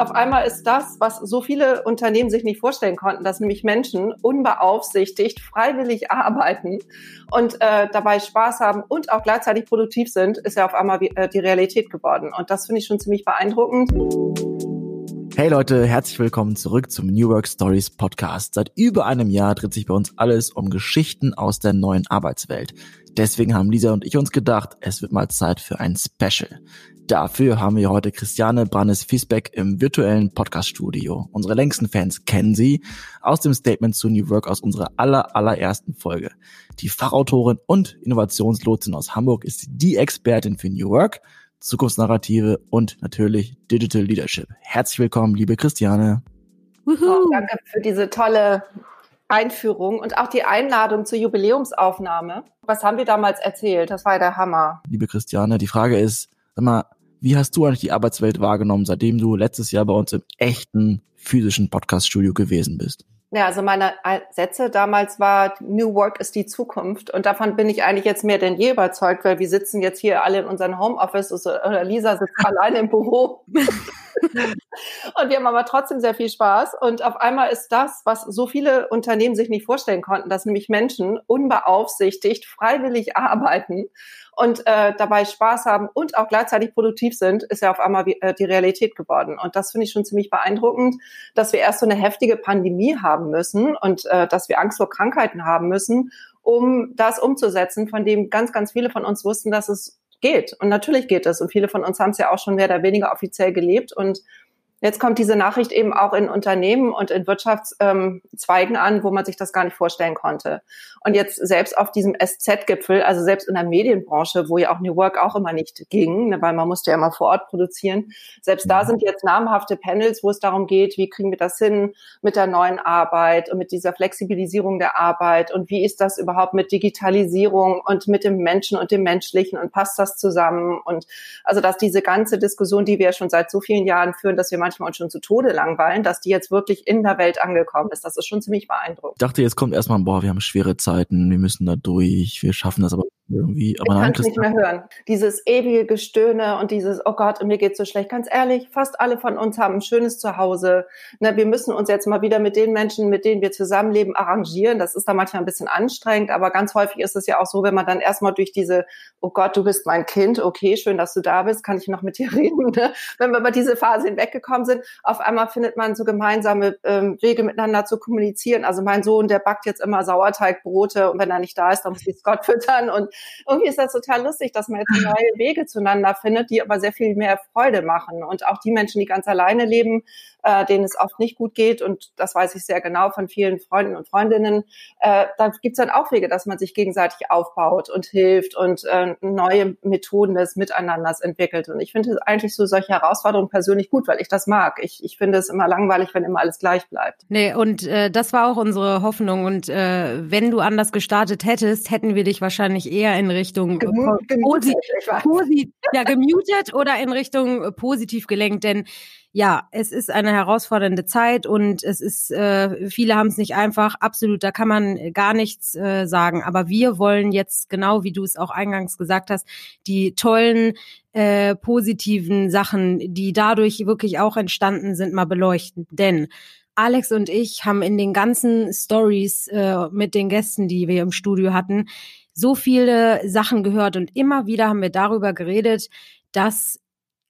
auf einmal ist das, was so viele Unternehmen sich nicht vorstellen konnten, dass nämlich Menschen unbeaufsichtigt freiwillig arbeiten und äh, dabei Spaß haben und auch gleichzeitig produktiv sind, ist ja auf einmal äh, die Realität geworden. Und das finde ich schon ziemlich beeindruckend. Hey Leute, herzlich willkommen zurück zum New Work Stories Podcast. Seit über einem Jahr dreht sich bei uns alles um Geschichten aus der neuen Arbeitswelt. Deswegen haben Lisa und ich uns gedacht, es wird mal Zeit für ein Special. Dafür haben wir heute Christiane Brannes-Fiesbeck im virtuellen Podcast-Studio. Unsere längsten Fans kennen sie aus dem Statement zu New Work aus unserer aller, allerersten Folge. Die Fachautorin und Innovationslotsin aus Hamburg ist die Expertin für New Work, Zukunftsnarrative und natürlich Digital Leadership. Herzlich willkommen, liebe Christiane. Oh, danke für diese tolle Einführung und auch die Einladung zur Jubiläumsaufnahme. Was haben wir damals erzählt? Das war der Hammer. Liebe Christiane, die Frage ist, sag mal, wie hast du eigentlich die Arbeitswelt wahrgenommen, seitdem du letztes Jahr bei uns im echten physischen Podcaststudio gewesen bist? Ja, also meine Sätze damals war, New Work ist die Zukunft. Und davon bin ich eigentlich jetzt mehr denn je überzeugt, weil wir sitzen jetzt hier alle in unseren Homeoffice oder Lisa sitzt alleine im Büro. und wir haben aber trotzdem sehr viel Spaß. Und auf einmal ist das, was so viele Unternehmen sich nicht vorstellen konnten, dass nämlich Menschen unbeaufsichtigt freiwillig arbeiten und äh, dabei Spaß haben und auch gleichzeitig produktiv sind, ist ja auf einmal äh, die Realität geworden. Und das finde ich schon ziemlich beeindruckend, dass wir erst so eine heftige Pandemie haben müssen und äh, dass wir Angst vor Krankheiten haben müssen, um das umzusetzen, von dem ganz, ganz viele von uns wussten, dass es geht. Und natürlich geht es. Und viele von uns haben es ja auch schon mehr oder weniger offiziell gelebt und Jetzt kommt diese Nachricht eben auch in Unternehmen und in Wirtschaftszweigen an, wo man sich das gar nicht vorstellen konnte. Und jetzt selbst auf diesem SZ-Gipfel, also selbst in der Medienbranche, wo ja auch New Work auch immer nicht ging, ne, weil man musste ja immer vor Ort produzieren, selbst da mhm. sind jetzt namhafte Panels, wo es darum geht, wie kriegen wir das hin mit der neuen Arbeit und mit dieser Flexibilisierung der Arbeit und wie ist das überhaupt mit Digitalisierung und mit dem Menschen und dem Menschlichen und passt das zusammen? Und also dass diese ganze Diskussion, die wir schon seit so vielen Jahren führen, dass wir manchmal schon zu Tode langweilen, dass die jetzt wirklich in der Welt angekommen ist. Das ist schon ziemlich beeindruckend. Ich dachte, jetzt kommt erstmal, boah, wir haben schwere Zeiten, wir müssen da durch, wir schaffen das aber irgendwie. Aber ich kann es nicht mehr hören. Dieses ewige Gestöhne und dieses, oh Gott, mir geht's so schlecht. Ganz ehrlich, fast alle von uns haben ein schönes Zuhause. Ne, wir müssen uns jetzt mal wieder mit den Menschen, mit denen wir zusammenleben, arrangieren. Das ist da manchmal ein bisschen anstrengend, aber ganz häufig ist es ja auch so, wenn man dann erstmal durch diese, oh Gott, du bist mein Kind, okay, schön, dass du da bist, kann ich noch mit dir reden. Ne? Wenn wir über diese Phase hinweggekommen sind, auf einmal findet man so gemeinsame ähm, Wege miteinander zu kommunizieren. Also mein Sohn, der backt jetzt immer Sauerteigbrote und wenn er nicht da ist, dann muss ich Scott füttern und irgendwie ist das total lustig, dass man jetzt neue Wege zueinander findet, die aber sehr viel mehr Freude machen. Und auch die Menschen, die ganz alleine leben, äh, denen es oft nicht gut geht, und das weiß ich sehr genau von vielen Freunden und Freundinnen, äh, da gibt es dann auch Wege, dass man sich gegenseitig aufbaut und hilft und äh, neue Methoden des Miteinanders entwickelt. Und ich finde eigentlich so solche Herausforderungen persönlich gut, weil ich das mag. Ich, ich finde es immer langweilig, wenn immer alles gleich bleibt. Nee, und äh, das war auch unsere Hoffnung. Und äh, wenn du anders gestartet hättest, hätten wir dich wahrscheinlich eher in Richtung Gemu posi posi ja, gemutet oder in Richtung positiv gelenkt. Denn ja, es ist eine herausfordernde Zeit und es ist, äh, viele haben es nicht einfach, absolut, da kann man gar nichts äh, sagen. Aber wir wollen jetzt, genau wie du es auch eingangs gesagt hast, die tollen, äh, positiven Sachen, die dadurch wirklich auch entstanden sind, mal beleuchten. Denn Alex und ich haben in den ganzen Stories äh, mit den Gästen, die wir im Studio hatten, so viele Sachen gehört und immer wieder haben wir darüber geredet, dass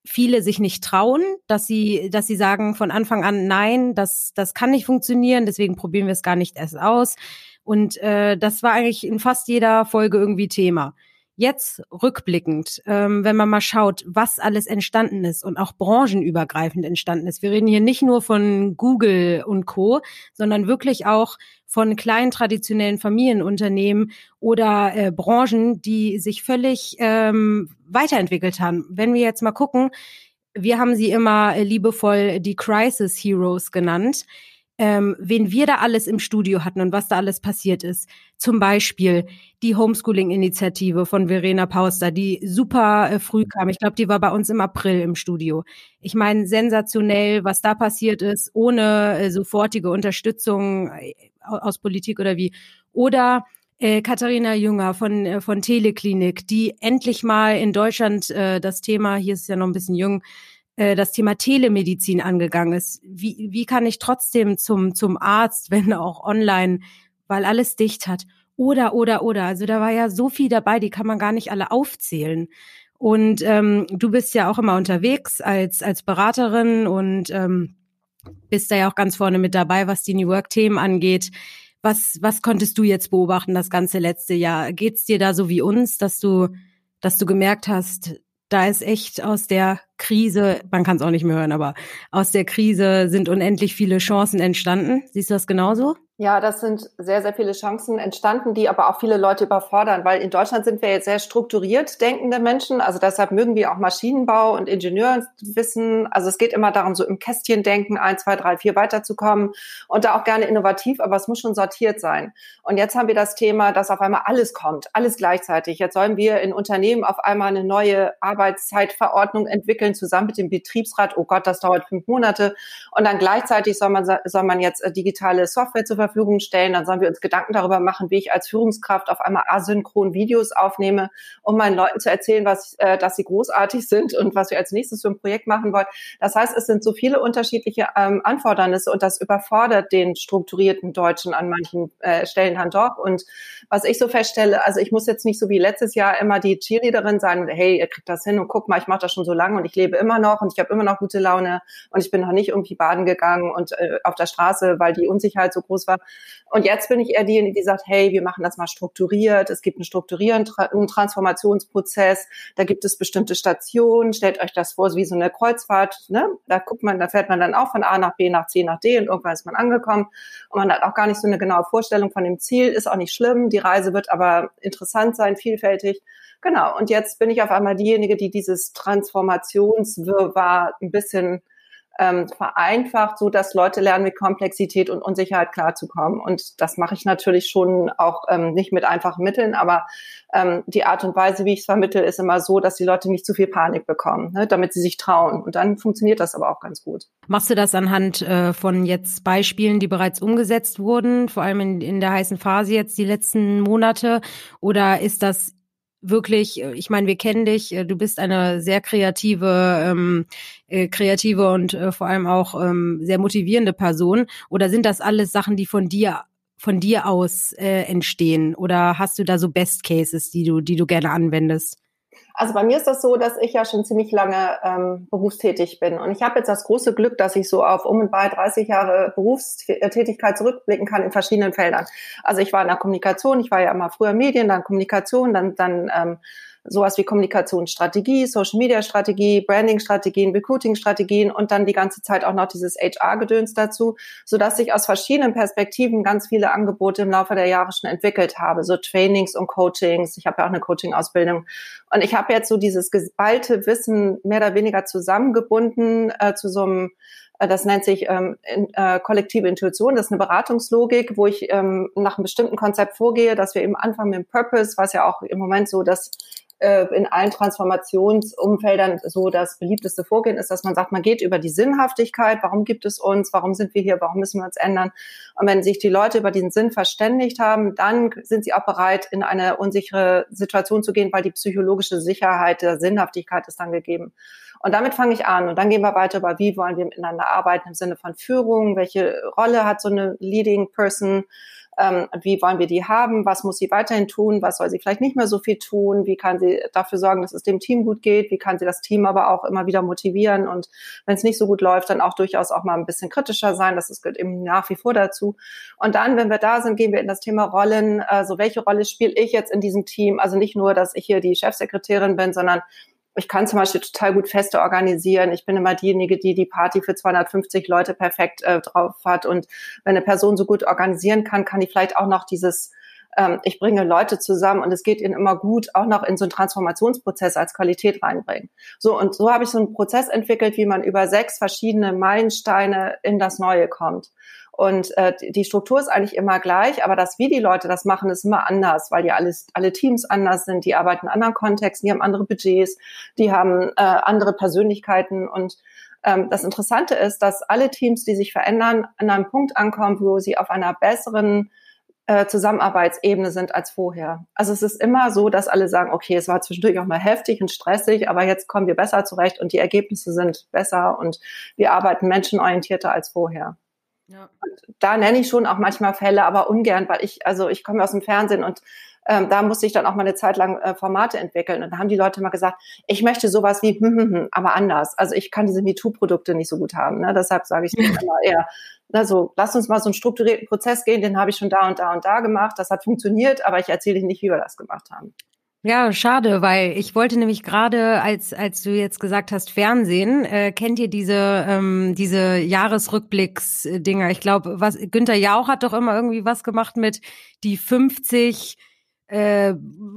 viele sich nicht trauen, dass sie, dass sie sagen von Anfang an, nein, das, das kann nicht funktionieren, deswegen probieren wir es gar nicht erst aus. Und äh, das war eigentlich in fast jeder Folge irgendwie Thema. Jetzt rückblickend, ähm, wenn man mal schaut, was alles entstanden ist und auch branchenübergreifend entstanden ist. Wir reden hier nicht nur von Google und Co., sondern wirklich auch von kleinen traditionellen Familienunternehmen oder äh, Branchen, die sich völlig ähm, weiterentwickelt haben. Wenn wir jetzt mal gucken, wir haben sie immer liebevoll die Crisis Heroes genannt ähm, wen wir da alles im Studio hatten und was da alles passiert ist. Zum Beispiel die Homeschooling-Initiative von Verena Pauster, die super äh, früh kam. Ich glaube, die war bei uns im April im Studio. Ich meine, sensationell, was da passiert ist, ohne äh, sofortige Unterstützung äh, aus Politik oder wie. Oder äh, Katharina Jünger von, äh, von Teleklinik, die endlich mal in Deutschland äh, das Thema, hier ist ja noch ein bisschen jung, äh, das Thema Telemedizin angegangen ist. Wie, wie kann ich trotzdem zum, zum Arzt, wenn auch online, weil alles dicht hat? Oder, oder, oder. Also da war ja so viel dabei, die kann man gar nicht alle aufzählen. Und ähm, du bist ja auch immer unterwegs als, als Beraterin und ähm, bist da ja auch ganz vorne mit dabei, was die New Work-Themen angeht. Was, was konntest du jetzt beobachten das ganze letzte Jahr? Geht's dir da so wie uns, dass du, dass du gemerkt hast, da ist echt aus der Krise, man kann es auch nicht mehr hören, aber aus der Krise sind unendlich viele Chancen entstanden. Siehst du das genauso? Ja, das sind sehr, sehr viele Chancen entstanden, die aber auch viele Leute überfordern, weil in Deutschland sind wir jetzt sehr strukturiert denkende Menschen. Also deshalb mögen wir auch Maschinenbau und Ingenieurwissen. Also es geht immer darum, so im Kästchen denken, ein, zwei, drei, vier weiterzukommen und da auch gerne innovativ, aber es muss schon sortiert sein. Und jetzt haben wir das Thema, dass auf einmal alles kommt, alles gleichzeitig. Jetzt sollen wir in Unternehmen auf einmal eine neue Arbeitszeitverordnung entwickeln, zusammen mit dem Betriebsrat. Oh Gott, das dauert fünf Monate. Und dann gleichzeitig soll man, soll man jetzt äh, digitale Software zur Verfügung Verfügung stellen. Dann sollen wir uns Gedanken darüber machen, wie ich als Führungskraft auf einmal asynchron Videos aufnehme, um meinen Leuten zu erzählen, was, äh, dass sie großartig sind und was wir als nächstes für ein Projekt machen wollen. Das heißt, es sind so viele unterschiedliche ähm, Anfordernisse und das überfordert den strukturierten Deutschen an manchen äh, Stellen dann doch. Und was ich so feststelle, also ich muss jetzt nicht so wie letztes Jahr immer die Cheerleaderin sagen, hey, ihr kriegt das hin und guck mal, ich mache das schon so lange und ich lebe immer noch und ich habe immer noch gute Laune und ich bin noch nicht irgendwie baden gegangen und äh, auf der Straße, weil die Unsicherheit so groß war, und jetzt bin ich eher diejenige, die sagt, hey, wir machen das mal strukturiert. Es gibt einen strukturierenden Transformationsprozess. Da gibt es bestimmte Stationen. Stellt euch das vor, wie so eine Kreuzfahrt. Ne? Da guckt man, da fährt man dann auch von A nach B nach C nach D und irgendwann ist man angekommen. Und man hat auch gar nicht so eine genaue Vorstellung von dem Ziel. Ist auch nicht schlimm. Die Reise wird aber interessant sein, vielfältig. Genau. Und jetzt bin ich auf einmal diejenige, die dieses Transformationswirrwarr ein bisschen ähm, vereinfacht, so dass Leute lernen, mit Komplexität und Unsicherheit klarzukommen. Und das mache ich natürlich schon auch ähm, nicht mit einfachen Mitteln, aber ähm, die Art und Weise, wie ich es vermittel, ist immer so, dass die Leute nicht zu viel Panik bekommen, ne, damit sie sich trauen. Und dann funktioniert das aber auch ganz gut. Machst du das anhand äh, von jetzt Beispielen, die bereits umgesetzt wurden, vor allem in, in der heißen Phase jetzt die letzten Monate? Oder ist das wirklich, äh, ich meine, wir kennen dich, äh, du bist eine sehr kreative, ähm, äh, kreative und äh, vor allem auch ähm, sehr motivierende Person. Oder sind das alles Sachen, die von dir von dir aus äh, entstehen? Oder hast du da so Best Cases, die du, die du gerne anwendest? Also bei mir ist das so, dass ich ja schon ziemlich lange ähm, berufstätig bin. Und ich habe jetzt das große Glück, dass ich so auf um und bei 30 Jahre Berufstätigkeit zurückblicken kann in verschiedenen Feldern. Also ich war in der Kommunikation, ich war ja immer früher Medien, dann Kommunikation, dann, dann ähm, sowas wie Kommunikationsstrategie, Social Media Strategie, Branding Strategien, Recruiting Strategien und dann die ganze Zeit auch noch dieses HR Gedöns dazu, so dass ich aus verschiedenen Perspektiven ganz viele Angebote im Laufe der Jahre schon entwickelt habe, so Trainings und Coachings. Ich habe ja auch eine Coaching Ausbildung und ich habe jetzt so dieses geballte Wissen mehr oder weniger zusammengebunden äh, zu so einem äh, das nennt sich ähm, in, äh, kollektive Intuition. Das ist eine Beratungslogik, wo ich ähm, nach einem bestimmten Konzept vorgehe, dass wir eben anfangen mit dem Purpose, was ja auch im Moment so das in allen Transformationsumfeldern so das beliebteste Vorgehen ist, dass man sagt, man geht über die Sinnhaftigkeit, warum gibt es uns, warum sind wir hier, warum müssen wir uns ändern. Und wenn sich die Leute über diesen Sinn verständigt haben, dann sind sie auch bereit, in eine unsichere Situation zu gehen, weil die psychologische Sicherheit der Sinnhaftigkeit ist dann gegeben. Und damit fange ich an. Und dann gehen wir weiter über, wie wollen wir miteinander arbeiten im Sinne von Führung, welche Rolle hat so eine Leading Person, ähm, wie wollen wir die haben, was muss sie weiterhin tun, was soll sie vielleicht nicht mehr so viel tun, wie kann sie dafür sorgen, dass es dem Team gut geht, wie kann sie das Team aber auch immer wieder motivieren? Und wenn es nicht so gut läuft, dann auch durchaus auch mal ein bisschen kritischer sein, das gehört eben nach wie vor dazu. Und dann, wenn wir da sind, gehen wir in das Thema Rollen, also welche Rolle spiele ich jetzt in diesem Team, also nicht nur, dass ich hier die Chefsekretärin bin, sondern ich kann zum Beispiel total gut Feste organisieren. Ich bin immer diejenige, die die Party für 250 Leute perfekt äh, drauf hat. Und wenn eine Person so gut organisieren kann, kann die vielleicht auch noch dieses, ähm, ich bringe Leute zusammen und es geht ihnen immer gut, auch noch in so einen Transformationsprozess als Qualität reinbringen. So, und so habe ich so einen Prozess entwickelt, wie man über sechs verschiedene Meilensteine in das Neue kommt. Und äh, die Struktur ist eigentlich immer gleich, aber das, wie die Leute das machen, ist immer anders, weil die alles, alle Teams anders sind, die arbeiten in anderen Kontexten, die haben andere Budgets, die haben äh, andere Persönlichkeiten und ähm, das Interessante ist, dass alle Teams, die sich verändern, an einem Punkt ankommen, wo sie auf einer besseren äh, Zusammenarbeitsebene sind als vorher. Also es ist immer so, dass alle sagen, okay, es war zwischendurch auch mal heftig und stressig, aber jetzt kommen wir besser zurecht und die Ergebnisse sind besser und wir arbeiten menschenorientierter als vorher. Ja. da nenne ich schon auch manchmal Fälle, aber ungern, weil ich, also ich komme aus dem Fernsehen und ähm, da musste ich dann auch mal eine Zeit lang äh, Formate entwickeln. Und da haben die Leute mal gesagt, ich möchte sowas wie, hm, hm, hm, aber anders. Also ich kann diese MeToo-Produkte nicht so gut haben. Ne? Deshalb sage ich immer eher, also lass uns mal so einen strukturierten Prozess gehen, den habe ich schon da und da und da gemacht. Das hat funktioniert, aber ich erzähle Ihnen nicht, wie wir das gemacht haben. Ja, schade, weil ich wollte nämlich gerade, als als du jetzt gesagt hast Fernsehen, äh, kennt ihr diese ähm, diese Jahresrückblicks-Dinger? Ich glaube, was Günther Jauch hat doch immer irgendwie was gemacht mit die 50 äh,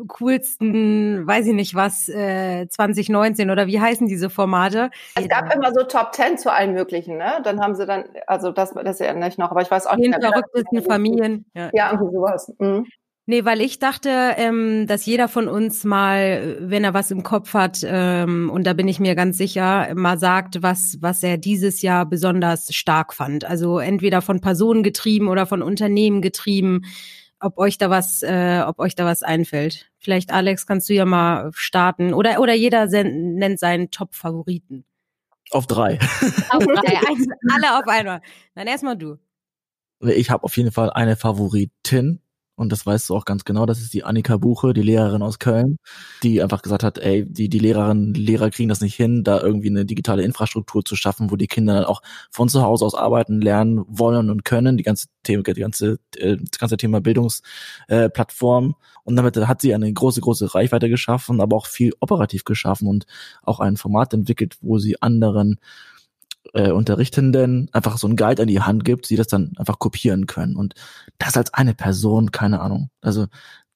coolsten, weiß ich nicht was, äh, 2019 oder wie heißen diese Formate? Es gab immer so Top 10 zu allen möglichen, ne? Dann haben sie dann, also das, das erinnere ich noch, aber ich weiß auch nicht. Den verrücktesten Familien. Ja, ja irgendwie sowas. Mhm. Nee, weil ich dachte, ähm, dass jeder von uns mal, wenn er was im Kopf hat, ähm, und da bin ich mir ganz sicher, mal sagt, was, was er dieses Jahr besonders stark fand. Also entweder von Personen getrieben oder von Unternehmen getrieben ob euch da was, äh, ob euch da was einfällt. Vielleicht Alex, kannst du ja mal starten oder oder jeder nennt seinen Top-Favoriten. Auf drei. Auf drei, alle auf einmal. Dann erstmal du. Ich habe auf jeden Fall eine Favoritin und das weißt du auch ganz genau, das ist die Annika Buche, die Lehrerin aus Köln, die einfach gesagt hat, ey, die, die Lehrerinnen, Lehrer kriegen das nicht hin, da irgendwie eine digitale Infrastruktur zu schaffen, wo die Kinder dann auch von zu Hause aus arbeiten, lernen wollen und können, die ganze Thema, die ganze, äh, das ganze Thema Bildungsplattform. Äh, und damit hat sie eine große, große Reichweite geschaffen, aber auch viel operativ geschaffen und auch ein Format entwickelt, wo sie anderen äh, Unterrichtenden einfach so ein Guide an die Hand gibt, sie das dann einfach kopieren können. Und das als eine Person, keine Ahnung. Also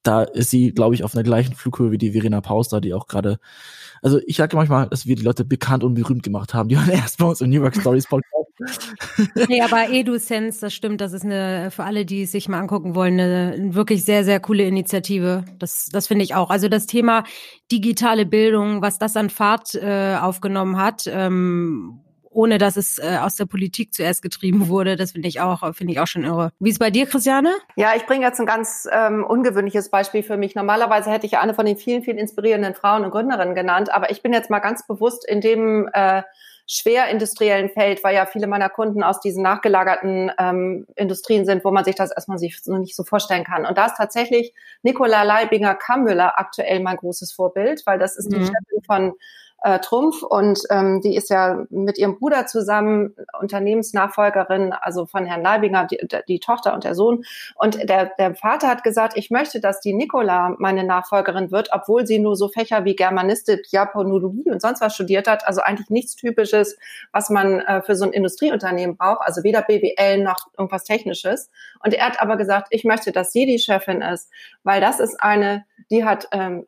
da ist sie, glaube ich, auf einer gleichen Flughöhe wie die Verena Pauster, die auch gerade, also ich sage manchmal, dass wir die Leute bekannt und berühmt gemacht haben, die waren erst bei uns im New York Stories Podcast. nee, aber EduSense, das stimmt, das ist eine, für alle, die es sich mal angucken wollen, eine wirklich sehr, sehr coole Initiative. Das, das finde ich auch. Also das Thema digitale Bildung, was das an Fahrt äh, aufgenommen hat, ähm, ohne dass es äh, aus der Politik zuerst getrieben wurde. Das finde ich auch, finde ich auch schon irre. Wie ist bei dir, Christiane? Ja, ich bringe jetzt ein ganz ähm, ungewöhnliches Beispiel für mich. Normalerweise hätte ich eine von den vielen, vielen inspirierenden Frauen und Gründerinnen genannt, aber ich bin jetzt mal ganz bewusst in dem äh, schwer industriellen Feld, weil ja viele meiner Kunden aus diesen nachgelagerten ähm, Industrien sind, wo man sich das erstmal sich so nicht so vorstellen kann. Und da ist tatsächlich Nicola Leibinger-Kammüller aktuell mein großes Vorbild, weil das ist die mhm. Chefin von äh, Trumpf und ähm, die ist ja mit ihrem Bruder zusammen Unternehmensnachfolgerin, also von Herrn Leibinger, die, die Tochter und der Sohn. Und der, der Vater hat gesagt, ich möchte, dass die Nicola meine Nachfolgerin wird, obwohl sie nur so Fächer wie Germanistik, Japanologie und sonst was studiert hat. Also eigentlich nichts Typisches, was man äh, für so ein Industrieunternehmen braucht. Also weder BWL noch irgendwas Technisches. Und er hat aber gesagt, ich möchte, dass sie die Chefin ist, weil das ist eine, die hat ähm,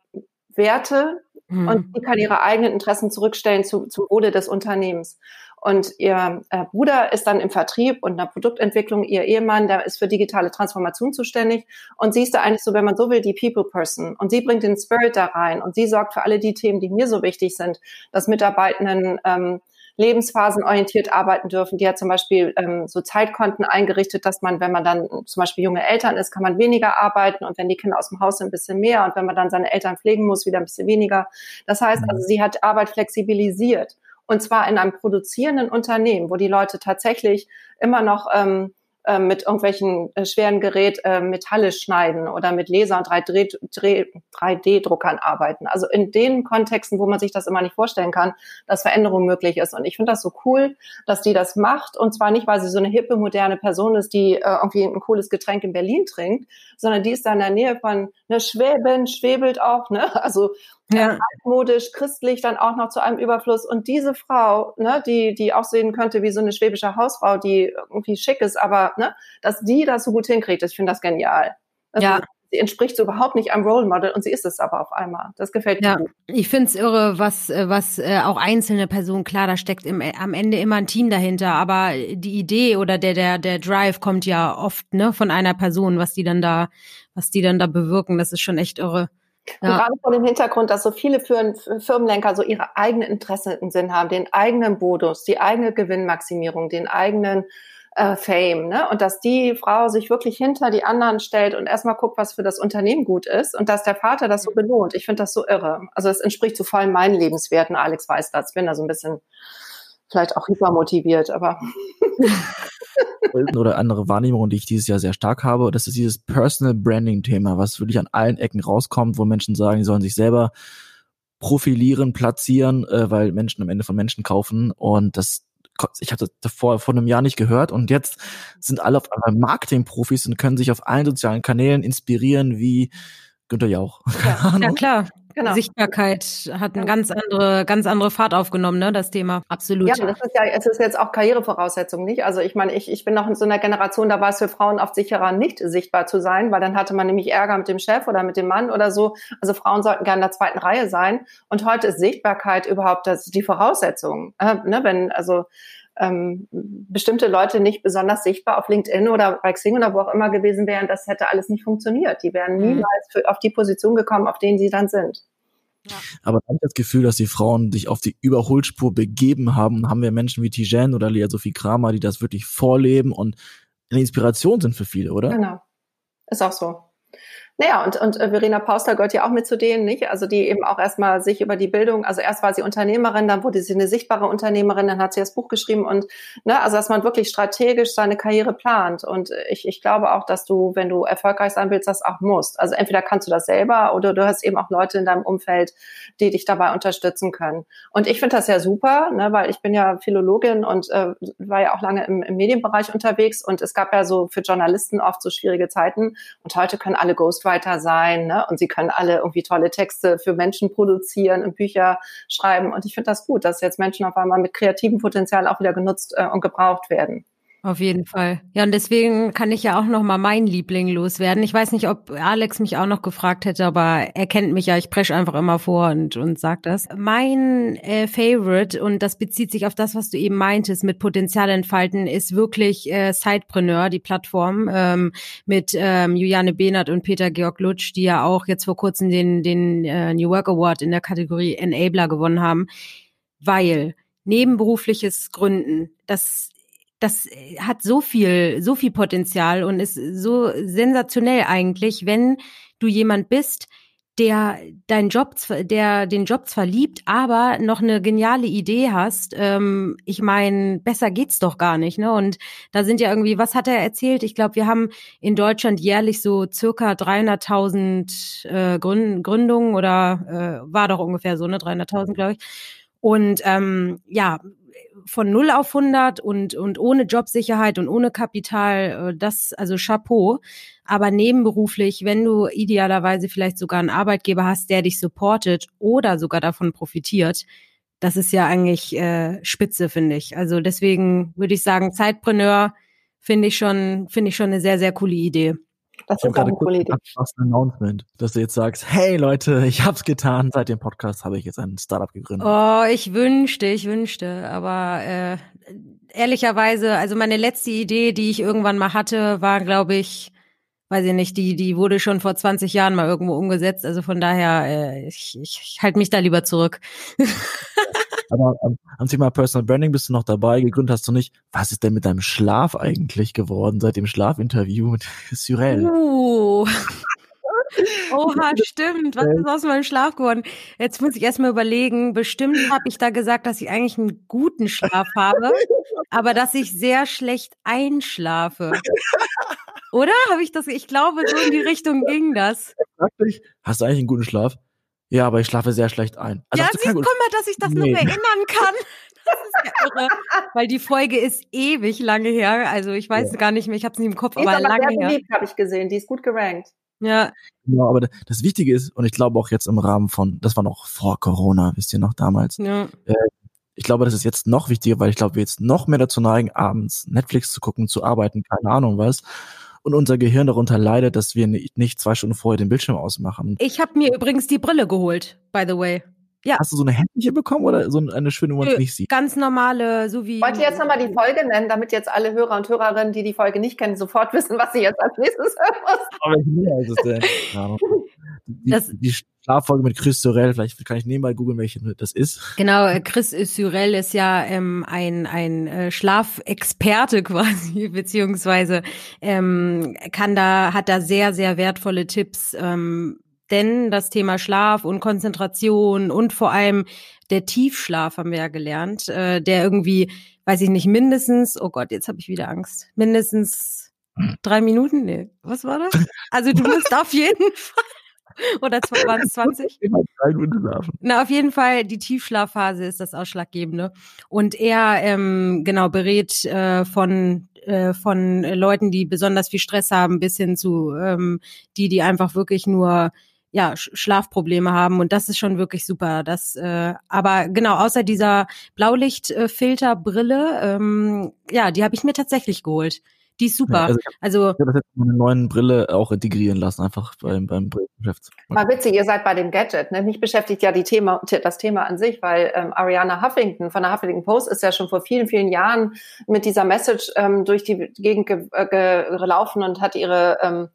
Werte, Mhm. Und die kann ihre eigenen Interessen zurückstellen zu, zum Wohle des Unternehmens. Und ihr äh, Bruder ist dann im Vertrieb und in der Produktentwicklung, ihr Ehemann, der ist für digitale Transformation zuständig. Und sie ist da eigentlich so, wenn man so will, die People Person. Und sie bringt den Spirit da rein. Und sie sorgt für alle die Themen, die mir so wichtig sind, dass Mitarbeitenden ähm, lebensphasenorientiert arbeiten dürfen. Die hat zum Beispiel ähm, so Zeitkonten eingerichtet, dass man, wenn man dann zum Beispiel junge Eltern ist, kann man weniger arbeiten und wenn die Kinder aus dem Haus sind, ein bisschen mehr und wenn man dann seine Eltern pflegen muss, wieder ein bisschen weniger. Das heißt also, sie hat Arbeit flexibilisiert und zwar in einem produzierenden Unternehmen, wo die Leute tatsächlich immer noch ähm, äh, mit irgendwelchen äh, schweren Gerät äh, Metalle schneiden oder mit Laser- und 3D-Druckern arbeiten. Also in den Kontexten, wo man sich das immer nicht vorstellen kann, dass Veränderung möglich ist. Und ich finde das so cool, dass die das macht. Und zwar nicht, weil sie so eine hippe, moderne Person ist, die äh, irgendwie ein cooles Getränk in Berlin trinkt, sondern die ist da in der Nähe von ne, Schwäben, schwebelt auch, ne? Also ja. altmodisch, christlich, dann auch noch zu einem Überfluss. Und diese Frau, ne, die, die auch sehen könnte wie so eine schwäbische Hausfrau, die irgendwie schick ist, aber ne, dass die das so gut hinkriegt, ich finde das genial. Also, ja. Sie entspricht so überhaupt nicht einem Role Model und sie ist es aber auf einmal. Das gefällt mir ja, gut. Ich finde es irre, was, was äh, auch einzelne Personen, klar, da steckt im, am Ende immer ein Team dahinter, aber die Idee oder der, der, der Drive kommt ja oft ne, von einer Person, was die dann da, was die dann da bewirken, das ist schon echt irre. Ja. Gerade vor dem Hintergrund, dass so viele Firmenlenker so ihre eigenen Interessen im Sinn haben, den eigenen Bonus, die eigene Gewinnmaximierung, den eigenen äh, Fame, ne? Und dass die Frau sich wirklich hinter die anderen stellt und erstmal guckt, was für das Unternehmen gut ist und dass der Vater das so mhm. belohnt. Ich finde das so irre. Also es entspricht zu voll meinen Lebenswerten. Alex weiß das. Bin da so ein bisschen vielleicht auch hypermotiviert, aber oder andere Wahrnehmung, die ich dieses Jahr sehr stark habe, das ist dieses Personal Branding Thema, was wirklich an allen Ecken rauskommt, wo Menschen sagen, sie sollen sich selber profilieren, platzieren, äh, weil Menschen am Ende von Menschen kaufen und das ich hatte davor vor einem Jahr nicht gehört und jetzt sind alle auf einmal Marketingprofis und können sich auf allen sozialen Kanälen inspirieren wie Günther Jauch. Ja, ja klar. Genau. Sichtbarkeit hat eine ganz andere, ganz andere Fahrt aufgenommen, ne, das Thema. Absolut. Ja, das ist ja, es ist jetzt auch Karrierevoraussetzung, nicht? Also ich meine, ich, ich bin noch in so einer Generation, da war es für Frauen oft sicherer, nicht sichtbar zu sein, weil dann hatte man nämlich Ärger mit dem Chef oder mit dem Mann oder so. Also Frauen sollten gerne in der zweiten Reihe sein. Und heute ist Sichtbarkeit überhaupt das, die Voraussetzung. Äh, ne, wenn, also, ähm, bestimmte Leute nicht besonders sichtbar auf LinkedIn oder bei Xing oder wo auch immer gewesen wären, das hätte alles nicht funktioniert. Die wären mhm. niemals für, auf die Position gekommen, auf denen sie dann sind. Ja. Aber habe ich das Gefühl, dass die Frauen sich auf die Überholspur begeben haben. Haben wir Menschen wie Tijen oder Lea Sophie Kramer, die das wirklich vorleben und eine Inspiration sind für viele, oder? Genau. Ist auch so. Naja, und, und äh, Verena Pauster gehört ja auch mit zu denen, nicht? Also die eben auch erstmal sich über die Bildung, also erst war sie Unternehmerin, dann wurde sie eine sichtbare Unternehmerin, dann hat sie das Buch geschrieben und ne, also dass man wirklich strategisch seine Karriere plant. Und ich, ich glaube auch, dass du, wenn du erfolgreich sein willst, das auch musst. Also entweder kannst du das selber oder du hast eben auch Leute in deinem Umfeld, die dich dabei unterstützen können. Und ich finde das ja super, ne, weil ich bin ja Philologin und äh, war ja auch lange im, im Medienbereich unterwegs und es gab ja so für Journalisten oft so schwierige Zeiten und heute können alle Ghostwriter Ghostwriter sein ne? und sie können alle irgendwie tolle Texte für Menschen produzieren und Bücher schreiben. Und ich finde das gut, dass jetzt Menschen auf einmal mit kreativem Potenzial auch wieder genutzt äh, und gebraucht werden. Auf jeden Fall. Ja, und deswegen kann ich ja auch noch mal meinen Liebling loswerden. Ich weiß nicht, ob Alex mich auch noch gefragt hätte, aber er kennt mich ja. Ich presche einfach immer vor und, und sag das. Mein äh, Favorite, und das bezieht sich auf das, was du eben meintest, mit Potenzial entfalten, ist wirklich äh, Sidepreneur, die Plattform ähm, mit ähm, Juliane Behnert und Peter Georg Lutsch, die ja auch jetzt vor kurzem den, den äh, New Work Award in der Kategorie Enabler gewonnen haben. Weil nebenberufliches Gründen, das das äh, hat so viel, so viel Potenzial und ist so sensationell eigentlich, wenn du jemand bist, der deinen Job, der den Job zwar liebt, aber noch eine geniale Idee hast. Ähm, ich meine, besser geht's doch gar nicht, ne? Und da sind ja irgendwie, was hat er erzählt? Ich glaube, wir haben in Deutschland jährlich so circa 300.000 äh, Gründungen oder äh, war doch ungefähr so, ne? 300.000, glaube ich. Und ähm, ja, von 0 auf 100 und, und ohne Jobsicherheit und ohne Kapital, äh, das, also Chapeau. Aber nebenberuflich, wenn du idealerweise vielleicht sogar einen Arbeitgeber hast, der dich supportet oder sogar davon profitiert, das ist ja eigentlich äh, spitze, finde ich. Also deswegen würde ich sagen, Zeitpreneur finde ich schon, finde ich schon eine sehr, sehr coole Idee. Das ist auch eine coole Idee. Announcement, dass du jetzt sagst, hey Leute, ich hab's getan. Seit dem Podcast habe ich jetzt ein Startup gegründet. Oh, ich wünschte, ich wünschte. Aber äh, ehrlicherweise, also meine letzte Idee, die ich irgendwann mal hatte, war, glaube ich, weiß ich nicht, die, die wurde schon vor 20 Jahren mal irgendwo umgesetzt. Also von daher, äh, ich, ich, ich halte mich da lieber zurück. Aber am, am Thema Personal Branding bist du noch dabei. Gegründet hast du nicht. Was ist denn mit deinem Schlaf eigentlich geworden seit dem Schlafinterview mit Cyril? Uh. Oha, stimmt. Was ist aus meinem Schlaf geworden? Jetzt muss ich erstmal überlegen. Bestimmt habe ich da gesagt, dass ich eigentlich einen guten Schlaf habe, aber dass ich sehr schlecht einschlafe. Oder habe ich das? Ich glaube, so in die Richtung ging das. Hast du eigentlich einen guten Schlaf? Ja, aber ich schlafe sehr schlecht ein. Also ja, siehst, guck mal, dass ich das nee. noch erinnern kann. Das ist ja irre. Weil die Folge ist ewig lange her. Also ich weiß ja. gar nicht mehr, ich habe es nicht im Kopf, die aber, ist aber lange sehr beliebt, habe ich gesehen. Die ist gut gerankt. Ja. Genau, aber das Wichtige ist, und ich glaube auch jetzt im Rahmen von, das war noch vor Corona, wisst ihr noch damals. Ja. Äh, ich glaube, das ist jetzt noch wichtiger, weil ich glaube, wir jetzt noch mehr dazu neigen, abends Netflix zu gucken, zu arbeiten, keine Ahnung was und unser Gehirn darunter leidet, dass wir nicht zwei Stunden vorher den Bildschirm ausmachen. Ich habe mir übrigens die Brille geholt, by the way. Ja. Hast du so eine händliche bekommen oder so eine schöne, wo man es nicht sieht? Ganz normale, so wie. Wollt ihr jetzt nochmal die Folge nennen, damit jetzt alle Hörer und Hörerinnen, die die Folge nicht kennen, sofort wissen, was sie jetzt als nächstes hören muss? Aber wie ist es denn? Ja. Die, die Schlaffolge mit Chris Sorel. Vielleicht kann ich nebenbei googeln, welche das ist. Genau, äh, Chris Sorel ist ja ähm, ein, ein äh, Schlafexperte quasi, beziehungsweise ähm, kann da, hat da sehr, sehr wertvolle Tipps. Ähm, denn das Thema Schlaf und Konzentration und vor allem der Tiefschlaf haben wir ja gelernt, äh, der irgendwie, weiß ich nicht, mindestens, oh Gott, jetzt habe ich wieder Angst, mindestens drei Minuten? Nee, was war das? Also du musst auf jeden Fall oder waren es 20? Na, auf jeden Fall, die Tiefschlafphase ist das Ausschlaggebende. Und er ähm, genau berät äh, von äh, von Leuten, die besonders viel Stress haben, bis hin zu ähm, die, die einfach wirklich nur ja Schlafprobleme haben und das ist schon wirklich super. Das, äh, aber genau außer dieser Blaulichtfilterbrille, ähm, ja, die habe ich mir tatsächlich geholt. Die ist super. Ja, also, also ich habe das jetzt mit einer neuen Brille auch integrieren lassen, einfach beim, beim Geschäfts. Mal witzig, ihr seid bei dem Gadget. Ne? Mich beschäftigt ja die Thema, das Thema an sich, weil ähm, Ariana Huffington von der Huffington Post ist ja schon vor vielen, vielen Jahren mit dieser Message ähm, durch die Gegend ge äh, gelaufen und hat ihre ähm,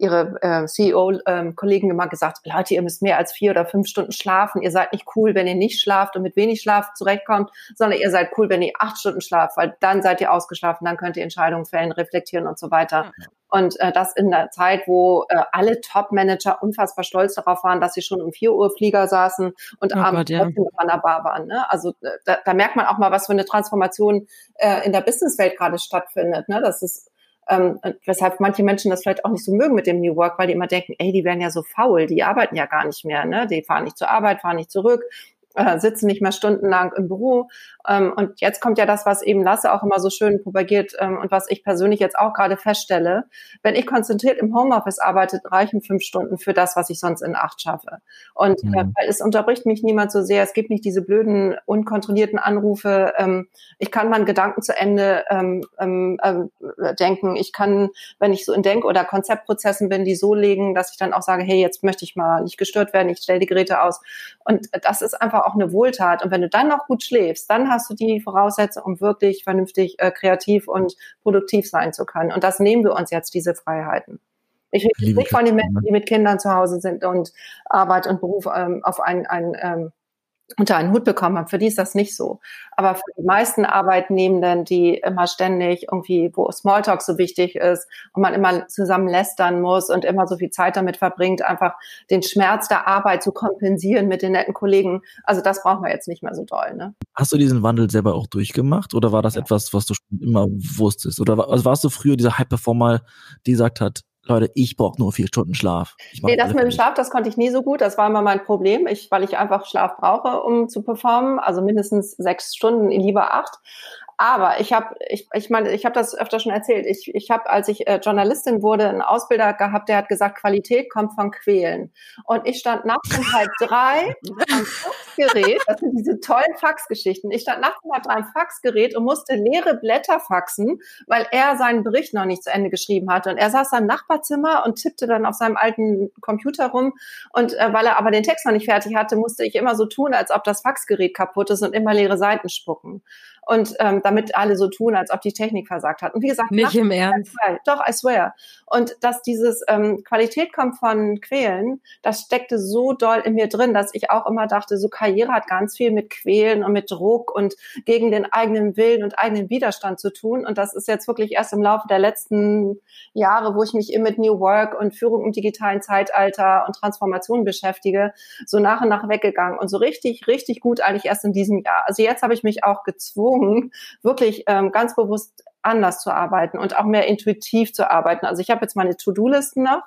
ihre äh, CEO-Kollegen ähm, immer gesagt, Leute, ihr müsst mehr als vier oder fünf Stunden schlafen. Ihr seid nicht cool, wenn ihr nicht schlaft und mit wenig Schlaf zurechtkommt, sondern ihr seid cool, wenn ihr acht Stunden schlaft, weil dann seid ihr ausgeschlafen, dann könnt ihr Entscheidungen fällen, reflektieren und so weiter. Und äh, das in der Zeit, wo äh, alle Top-Manager unfassbar stolz darauf waren, dass sie schon um vier Uhr Flieger saßen und oh abends ja. trotzdem an der Bar waren. Ne? Also äh, da, da merkt man auch mal, was für eine Transformation äh, in der Businesswelt gerade stattfindet. Ne? Das ist ähm, weshalb manche Menschen das vielleicht auch nicht so mögen mit dem New Work, weil die immer denken, ey, die werden ja so faul, die arbeiten ja gar nicht mehr, ne? Die fahren nicht zur Arbeit, fahren nicht zurück, äh, sitzen nicht mehr stundenlang im Büro. Ähm, und jetzt kommt ja das, was eben Lasse auch immer so schön propagiert ähm, und was ich persönlich jetzt auch gerade feststelle. Wenn ich konzentriert im Homeoffice arbeite, reichen fünf Stunden für das, was ich sonst in acht schaffe. Und mhm. äh, es unterbricht mich niemand so sehr. Es gibt nicht diese blöden, unkontrollierten Anrufe. Ähm, ich kann meinen Gedanken zu Ende ähm, ähm, äh, denken. Ich kann, wenn ich so in Denk- oder Konzeptprozessen bin, die so legen, dass ich dann auch sage, hey, jetzt möchte ich mal nicht gestört werden, ich stelle die Geräte aus. Und das ist einfach auch eine Wohltat. Und wenn du dann noch gut schläfst, dann hast du die Voraussetzung, um wirklich vernünftig äh, kreativ und produktiv sein zu können. Und das nehmen wir uns jetzt, diese Freiheiten. Ich rede nicht von den Menschen, die mit Kindern zu Hause sind und Arbeit und Beruf ähm, auf ein, ein ähm, unter einen Hut bekommen haben. Für die ist das nicht so. Aber für die meisten Arbeitnehmenden, die immer ständig irgendwie, wo Smalltalk so wichtig ist und man immer zusammen lästern muss und immer so viel Zeit damit verbringt, einfach den Schmerz der Arbeit zu kompensieren mit den netten Kollegen. Also das brauchen wir jetzt nicht mehr so doll. Ne? Hast du diesen Wandel selber auch durchgemacht oder war das ja. etwas, was du schon immer wusstest? Oder also warst du früher dieser High-Performer, die gesagt hat, Leute, ich brauche nur vier Stunden Schlaf. Nee, das mit dem Schlaf, das konnte ich nie so gut. Das war immer mein Problem, ich, weil ich einfach Schlaf brauche, um zu performen. Also mindestens sechs Stunden, lieber acht. Aber ich habe, ich, ich meine, ich habe das öfter schon erzählt. Ich, ich habe, als ich äh, Journalistin wurde, einen Ausbilder gehabt, der hat gesagt, Qualität kommt von Quälen. Und ich stand nachts um halb drei am Faxgerät. Das sind diese tollen Faxgeschichten. Ich stand nachts um halb drei am Faxgerät und musste leere Blätter faxen, weil er seinen Bericht noch nicht zu Ende geschrieben hatte. Und er saß im Nachbarzimmer und tippte dann auf seinem alten Computer rum. Und äh, weil er aber den Text noch nicht fertig hatte, musste ich immer so tun, als ob das Faxgerät kaputt ist und immer leere Seiten spucken und ähm, damit alle so tun, als ob die Technik versagt hat. Und wie gesagt, nicht im Ernst. Doch, I swear. Und dass dieses ähm, Qualität kommt von Quälen, das steckte so doll in mir drin, dass ich auch immer dachte, so Karriere hat ganz viel mit Quälen und mit Druck und gegen den eigenen Willen und eigenen Widerstand zu tun. Und das ist jetzt wirklich erst im Laufe der letzten Jahre, wo ich mich eben mit New Work und Führung im digitalen Zeitalter und Transformation beschäftige, so nach und nach weggegangen. Und so richtig, richtig gut eigentlich erst in diesem Jahr. Also jetzt habe ich mich auch gezwungen, gezwungen, wirklich ähm, ganz bewusst anders zu arbeiten und auch mehr intuitiv zu arbeiten. Also ich habe jetzt meine To-Do-Listen noch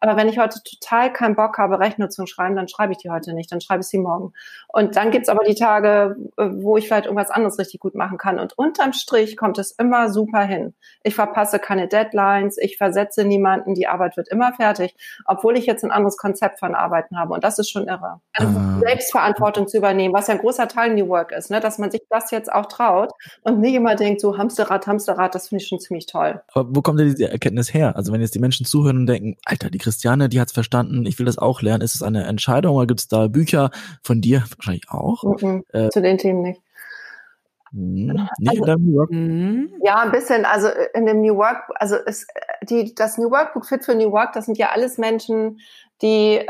aber wenn ich heute total keinen Bock habe, Rechnung zu schreiben, dann schreibe ich die heute nicht, dann schreibe ich sie morgen. Und dann gibt's aber die Tage, äh, wo ich vielleicht irgendwas anderes richtig gut machen kann. Und unterm Strich kommt es immer super hin. Ich verpasse keine Deadlines, ich versetze niemanden, die Arbeit wird immer fertig, obwohl ich jetzt ein anderes Konzept von Arbeiten habe. Und das ist schon irre. Also ah. Selbstverantwortung zu übernehmen, was ja ein großer Teil New Work ist, ne? dass man sich das jetzt auch traut und nicht immer denkt, so Hamsterrad, Hamsterrad, das finde ich schon ziemlich toll. Aber wo kommt denn diese Erkenntnis her? Also wenn jetzt die Menschen zuhören und denken, Alter, die Christiane, die hat's verstanden, ich will das auch lernen. Ist es eine Entscheidung oder gibt es da Bücher von dir wahrscheinlich auch? Mhm, äh, zu den Themen nicht. Hm, nicht also, in New Work? Mhm. Ja, ein bisschen. Also in dem New Work, also es, die, das New Workbook Fit für New Work, das sind ja alles Menschen, die äh,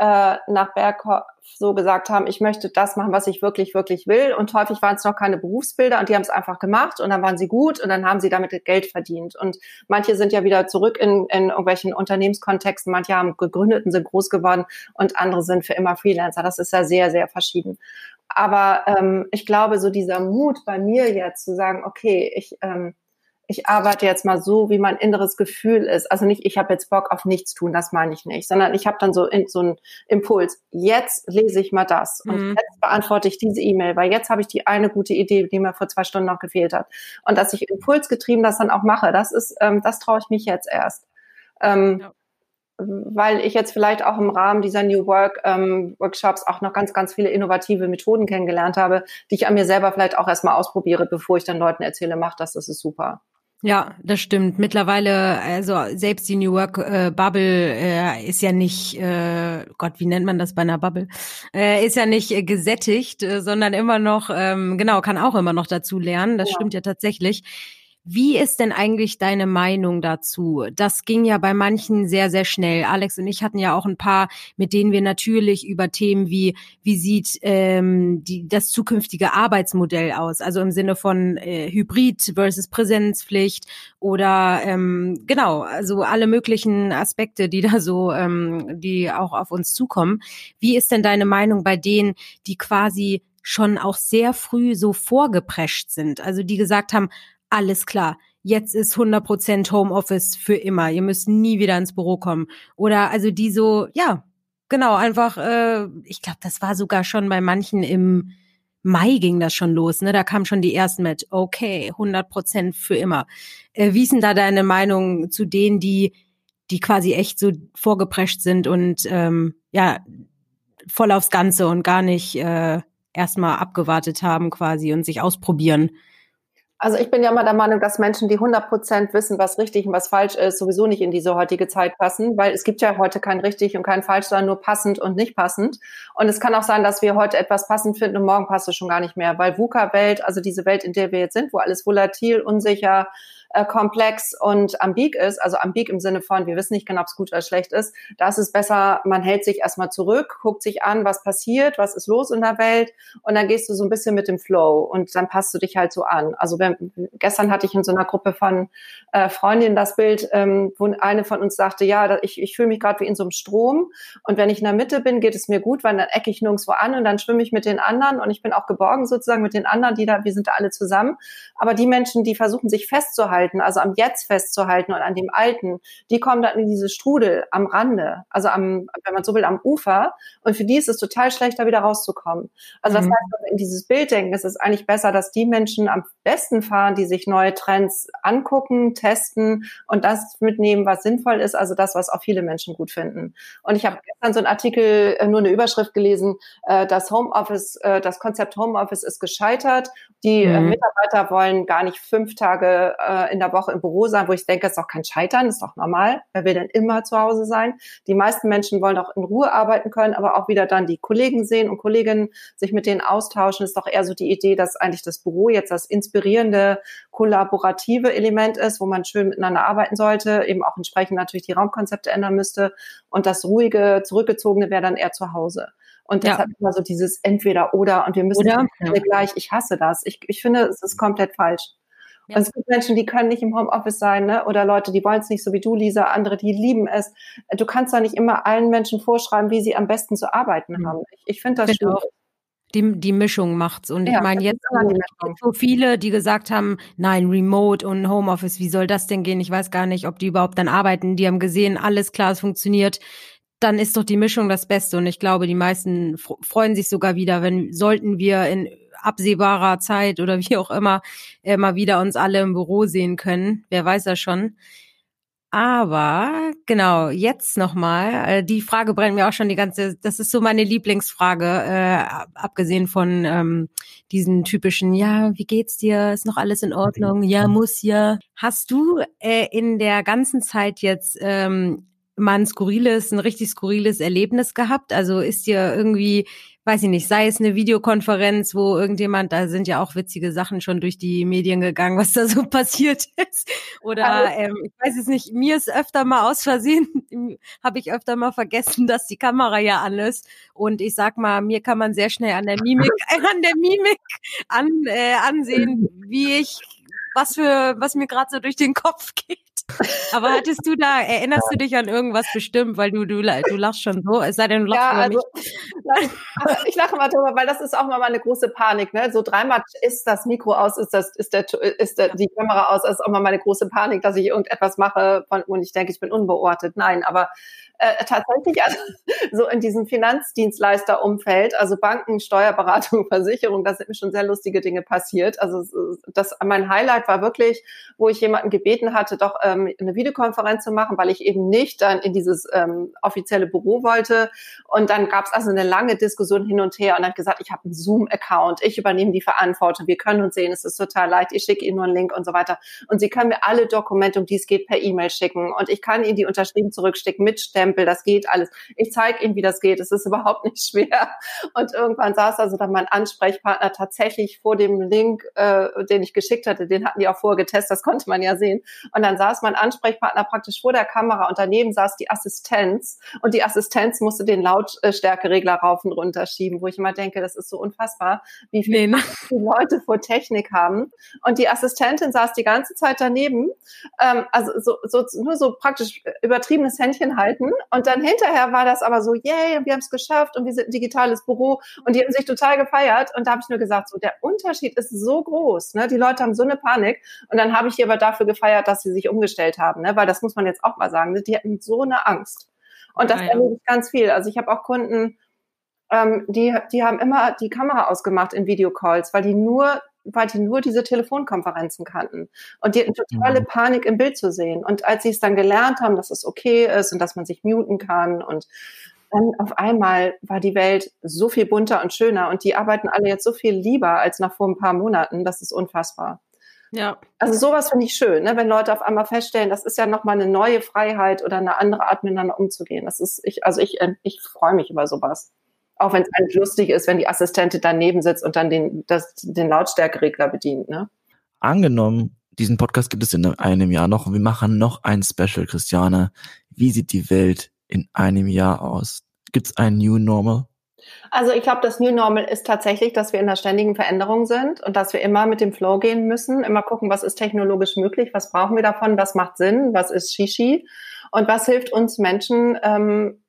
nach Berghoff so gesagt haben, ich möchte das machen, was ich wirklich, wirklich will. Und häufig waren es noch keine Berufsbilder und die haben es einfach gemacht und dann waren sie gut und dann haben sie damit Geld verdient. Und manche sind ja wieder zurück in, in irgendwelchen Unternehmenskontexten, manche haben gegründet und sind groß geworden und andere sind für immer Freelancer. Das ist ja sehr, sehr verschieden. Aber ähm, ich glaube, so dieser Mut bei mir jetzt zu sagen, okay, ich ähm, ich arbeite jetzt mal so, wie mein inneres Gefühl ist. Also nicht, ich habe jetzt Bock auf nichts tun, das meine ich nicht, sondern ich habe dann so, in, so einen Impuls. Jetzt lese ich mal das und mhm. jetzt beantworte ich diese E-Mail, weil jetzt habe ich die eine gute Idee, die mir vor zwei Stunden noch gefehlt hat. Und dass ich impulsgetrieben das dann auch mache, das ist, ähm, das traue ich mich jetzt erst. Ähm, ja weil ich jetzt vielleicht auch im Rahmen dieser New Work ähm, Workshops auch noch ganz, ganz viele innovative Methoden kennengelernt habe, die ich an mir selber vielleicht auch erstmal ausprobiere, bevor ich dann Leuten erzähle, mach das, das ist super. Ja, das stimmt. Mittlerweile, also selbst die New Work äh, Bubble äh, ist ja nicht, äh, Gott, wie nennt man das bei einer Bubble? Äh, ist ja nicht äh, gesättigt, äh, sondern immer noch, ähm, genau, kann auch immer noch dazu lernen. Das ja. stimmt ja tatsächlich. Wie ist denn eigentlich deine Meinung dazu? Das ging ja bei manchen sehr, sehr schnell. Alex und ich hatten ja auch ein paar, mit denen wir natürlich über Themen wie, wie sieht ähm, die, das zukünftige Arbeitsmodell aus? Also im Sinne von äh, Hybrid versus Präsenzpflicht oder ähm, genau, also alle möglichen Aspekte, die da so, ähm, die auch auf uns zukommen. Wie ist denn deine Meinung bei denen, die quasi schon auch sehr früh so vorgeprescht sind? Also die gesagt haben, alles klar, jetzt ist 100% Homeoffice für immer. Ihr müsst nie wieder ins Büro kommen. Oder also die so, ja, genau, einfach, äh, ich glaube, das war sogar schon bei manchen im Mai ging das schon los, ne? Da kamen schon die ersten mit, okay, 100% für immer. Äh, wie ist denn da deine Meinung zu denen, die, die quasi echt so vorgeprescht sind und ähm, ja, voll aufs Ganze und gar nicht äh, erstmal abgewartet haben quasi und sich ausprobieren? Also ich bin ja immer der Meinung, dass Menschen, die 100 Prozent wissen, was richtig und was falsch ist, sowieso nicht in diese heutige Zeit passen, weil es gibt ja heute kein richtig und kein falsch, sondern nur passend und nicht passend. Und es kann auch sein, dass wir heute etwas passend finden und morgen passt es schon gar nicht mehr, weil VUCA-Welt, also diese Welt, in der wir jetzt sind, wo alles volatil, unsicher, äh, komplex und ambig ist, also ambig im Sinne von, wir wissen nicht genau, ob es gut oder schlecht ist, da ist es besser, man hält sich erstmal zurück, guckt sich an, was passiert, was ist los in der Welt und dann gehst du so ein bisschen mit dem Flow und dann passt du dich halt so an. Also wenn, gestern hatte ich in so einer Gruppe von äh, Freundinnen das Bild, ähm, wo eine von uns sagte, ja, ich, ich fühle mich gerade wie in so einem Strom und wenn ich in der Mitte bin, geht es mir gut, weil dann ecke ich nirgendwo an und dann schwimme ich mit den anderen und ich bin auch geborgen sozusagen mit den anderen, die da, wir sind da alle zusammen. Aber die Menschen, die versuchen sich festzuhalten, festzuhalten, also am Jetzt festzuhalten und an dem Alten, die kommen dann in diese Strudel am Rande, also am, wenn man so will, am Ufer. Und für die ist es total schlecht, da wieder rauszukommen. Also das mhm. heißt, in dieses Bild denken, es ist eigentlich besser, dass die Menschen am besten fahren, die sich neue Trends angucken, testen und das mitnehmen, was sinnvoll ist, also das, was auch viele Menschen gut finden. Und ich habe gestern so einen Artikel, äh, nur eine Überschrift gelesen, äh, das Homeoffice, äh, das Konzept Homeoffice ist gescheitert. Die mhm. Mitarbeiter wollen gar nicht fünf Tage in der Woche im Büro sein, wo ich denke, ist doch kein Scheitern, ist doch normal. Wer will denn immer zu Hause sein? Die meisten Menschen wollen doch in Ruhe arbeiten können, aber auch wieder dann die Kollegen sehen und Kolleginnen sich mit denen austauschen. Ist doch eher so die Idee, dass eigentlich das Büro jetzt das inspirierende, kollaborative Element ist, wo man schön miteinander arbeiten sollte, eben auch entsprechend natürlich die Raumkonzepte ändern müsste. Und das ruhige, zurückgezogene wäre dann eher zu Hause. Und das ja. immer so dieses entweder oder und wir müssen oder? alle gleich. Ich hasse das. Ich, ich finde, es ist komplett falsch. Ja. Also es gibt Menschen, die können nicht im Homeoffice sein, ne? oder Leute, die wollen es nicht so wie du, Lisa, andere, die lieben es. Du kannst da nicht immer allen Menschen vorschreiben, wie sie am besten zu arbeiten mhm. haben. Ich, ich finde das find schwierig. Die, die Mischung macht's. Und ja, ich meine, jetzt so viele, die gesagt haben, nein, Remote und Homeoffice, wie soll das denn gehen? Ich weiß gar nicht, ob die überhaupt dann arbeiten. Die haben gesehen, alles klar, es funktioniert. Dann ist doch die Mischung das Beste. Und ich glaube, die meisten freuen sich sogar wieder, wenn sollten wir in absehbarer Zeit oder wie auch immer äh, mal wieder uns alle im Büro sehen können. Wer weiß das schon. Aber genau, jetzt nochmal, äh, die Frage brennt mir auch schon die ganze, das ist so meine Lieblingsfrage, äh, abgesehen von ähm, diesen typischen, ja, wie geht's dir? Ist noch alles in Ordnung? Ja, muss ja. Hast du äh, in der ganzen Zeit jetzt ähm, mal ein skurriles, ein richtig skurriles Erlebnis gehabt? Also ist dir irgendwie weiß ich nicht, sei es eine Videokonferenz, wo irgendjemand, da sind ja auch witzige Sachen schon durch die Medien gegangen, was da so passiert ist. Oder ähm, ich weiß es nicht, mir ist öfter mal aus Versehen, habe ich öfter mal vergessen, dass die Kamera ja an ist. Und ich sag mal, mir kann man sehr schnell an der Mimik, an der Mimik an, äh, ansehen, wie ich was für, was mir gerade so durch den Kopf geht. Aber hattest du da, erinnerst du dich an irgendwas bestimmt, weil du, du, du lachst schon so, es sei denn, du lachst ja, also, mich. Ich lache mal drüber, weil das ist auch mal eine große Panik, ne? So dreimal ist das Mikro aus, ist das, ist der, ist der, die Kamera aus, ist auch mal meine große Panik, dass ich irgendetwas mache und ich denke, ich bin unbeortet. Nein, aber äh, tatsächlich also, so in diesem Finanzdienstleisterumfeld, also Banken, Steuerberatung, Versicherung, da sind mir schon sehr lustige Dinge passiert. Also das, mein Highlight war wirklich, wo ich jemanden gebeten hatte, doch ähm, eine Videokonferenz zu machen, weil ich eben nicht dann in dieses ähm, offizielle Büro wollte. Und dann gab es also eine lange Diskussion hin und her und dann gesagt, ich habe einen Zoom-Account, ich übernehme die Verantwortung, wir können uns sehen, es ist total leid, ich schicke Ihnen nur einen Link und so weiter. Und Sie können mir alle Dokumente, um die es geht, per E-Mail schicken und ich kann Ihnen die unterschrieben zurückstecken mit Stempel, das geht alles. Ich zeige Ihnen, wie das geht, es ist überhaupt nicht schwer. Und irgendwann saß also dann mein Ansprechpartner tatsächlich vor dem Link, äh, den ich geschickt hatte, den hatten die auch vorher getestet, das konnte man ja sehen. Und dann saß mein Ansprechpartner praktisch vor der Kamera und daneben saß die Assistenz und die Assistenz musste den Lautstärkeregler rauf und runter schieben, wo ich immer denke, das ist so unfassbar, wie viele nee, ne? Leute vor Technik haben. Und die Assistentin saß die ganze Zeit daneben, ähm, also so, so, nur so praktisch übertriebenes Händchen halten. Und dann hinterher war das aber so, yay, wir haben es geschafft und wir sind ein digitales Büro und die haben sich total gefeiert. Und da habe ich nur gesagt, so der Unterschied ist so groß. Ne? Die Leute haben so eine Panik. Und dann habe ich die aber dafür gefeiert, dass sie sich umgestellt haben, ne? weil das muss man jetzt auch mal sagen. Die hatten so eine Angst. Und das ah, ja. erlebe ich ganz viel. Also ich habe auch Kunden, ähm, die, die haben immer die Kamera ausgemacht in Videocalls, weil die nur weil die nur diese Telefonkonferenzen kannten. Und die hatten totale mhm. Panik, im Bild zu sehen. Und als sie es dann gelernt haben, dass es okay ist und dass man sich muten kann und dann auf einmal war die Welt so viel bunter und schöner und die arbeiten alle jetzt so viel lieber als nach vor ein paar Monaten. Das ist unfassbar. Ja. Also sowas finde ich schön, ne? wenn Leute auf einmal feststellen, das ist ja nochmal eine neue Freiheit oder eine andere Art miteinander umzugehen. Das ist, ich, also ich, äh, ich freue mich über sowas. Auch wenn es eigentlich lustig ist, wenn die Assistentin daneben sitzt und dann den, das, den Lautstärkeregler bedient. Ne? Angenommen, diesen Podcast gibt es in einem Jahr noch und wir machen noch ein Special, Christiane. Wie sieht die Welt in einem Jahr aus? Gibt es ein New Normal? Also ich glaube, das New Normal ist tatsächlich, dass wir in der ständigen Veränderung sind und dass wir immer mit dem Flow gehen müssen, immer gucken, was ist technologisch möglich, was brauchen wir davon, was macht Sinn, was ist Shishi und was hilft uns Menschen, ähm,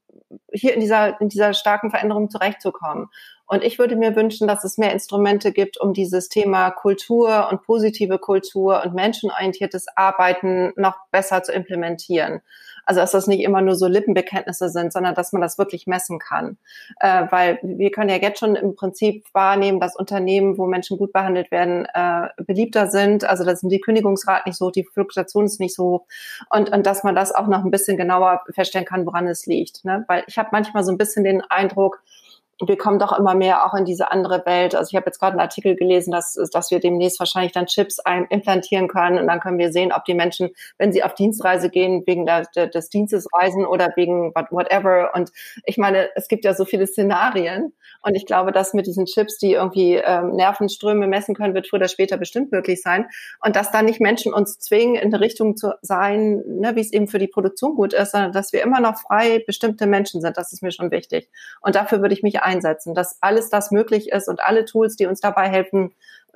hier in dieser, in dieser starken Veränderung zurechtzukommen. Und ich würde mir wünschen, dass es mehr Instrumente gibt, um dieses Thema Kultur und positive Kultur und menschenorientiertes Arbeiten noch besser zu implementieren. Also dass das nicht immer nur so Lippenbekenntnisse sind, sondern dass man das wirklich messen kann. Äh, weil wir können ja jetzt schon im Prinzip wahrnehmen, dass Unternehmen, wo Menschen gut behandelt werden, äh, beliebter sind. Also da sind die Kündigungsraten nicht so hoch, die Fluktuation ist nicht so hoch. Und, und dass man das auch noch ein bisschen genauer feststellen kann, woran es liegt. Ne? Weil ich habe manchmal so ein bisschen den Eindruck, wir kommen doch immer mehr auch in diese andere Welt. Also ich habe jetzt gerade einen Artikel gelesen, dass, dass wir demnächst wahrscheinlich dann Chips implantieren können und dann können wir sehen, ob die Menschen, wenn sie auf Dienstreise gehen, wegen der, des Dienstes reisen oder wegen whatever. Und ich meine, es gibt ja so viele Szenarien und ich glaube, dass mit diesen Chips, die irgendwie ähm, Nervenströme messen können, wird früher oder später bestimmt möglich sein. Und dass dann nicht Menschen uns zwingen, in eine Richtung zu sein, ne, wie es eben für die Produktion gut ist, sondern dass wir immer noch frei bestimmte Menschen sind. Das ist mir schon wichtig. Und dafür würde ich mich einsetzen, dass alles das möglich ist und alle Tools, die uns dabei helfen,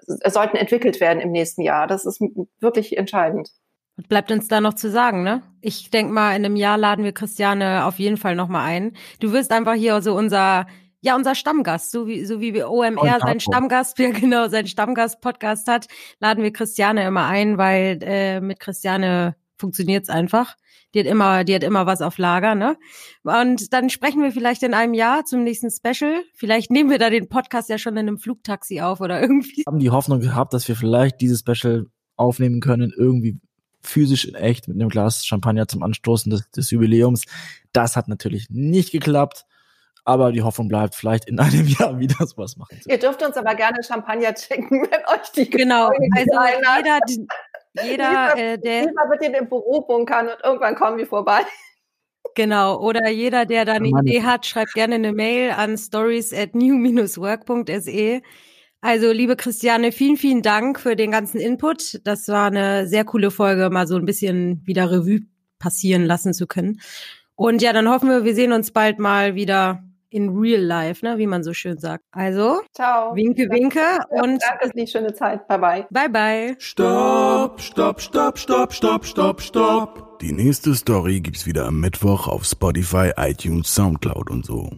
sollten entwickelt werden im nächsten Jahr. Das ist wirklich entscheidend. Was bleibt uns da noch zu sagen, ne? Ich denke mal, in einem Jahr laden wir Christiane auf jeden Fall nochmal ein. Du wirst einfach hier so unser, ja, unser Stammgast, so wie, so wie wir OMR seinen Stammgast, ja genau, seinen Stammgast-Podcast hat, laden wir Christiane immer ein, weil äh, mit Christiane funktioniert's einfach. Die hat immer, die hat immer was auf Lager, ne? Und dann sprechen wir vielleicht in einem Jahr zum nächsten Special. Vielleicht nehmen wir da den Podcast ja schon in einem Flugtaxi auf oder irgendwie. Wir haben die Hoffnung gehabt, dass wir vielleicht dieses Special aufnehmen können, irgendwie physisch in echt mit einem Glas Champagner zum Anstoßen des, des Jubiläums. Das hat natürlich nicht geklappt. Aber die Hoffnung bleibt, vielleicht in einem Jahr wieder sowas machen zu Ihr dürft uns aber gerne Champagner schenken, wenn euch die Genau, also jeder, jeder, äh, der. Lisa wird in dem Büro bunkern und irgendwann kommen wir vorbei. Genau. Oder jeder, der da eine Idee hat, schreibt gerne eine Mail an stories at new-work.se. Also, liebe Christiane, vielen, vielen Dank für den ganzen Input. Das war eine sehr coole Folge, mal so ein bisschen wieder Revue passieren lassen zu können. Und ja, dann hoffen wir, wir sehen uns bald mal wieder in real life, ne, wie man so schön sagt. Also, ciao. Winke, winke und danke, die schöne Zeit. Bye bye. Bye bye. Stopp, stopp, stopp, stopp, stopp, stopp, stopp. Die nächste Story gibt's wieder am Mittwoch auf Spotify, iTunes, Soundcloud und so.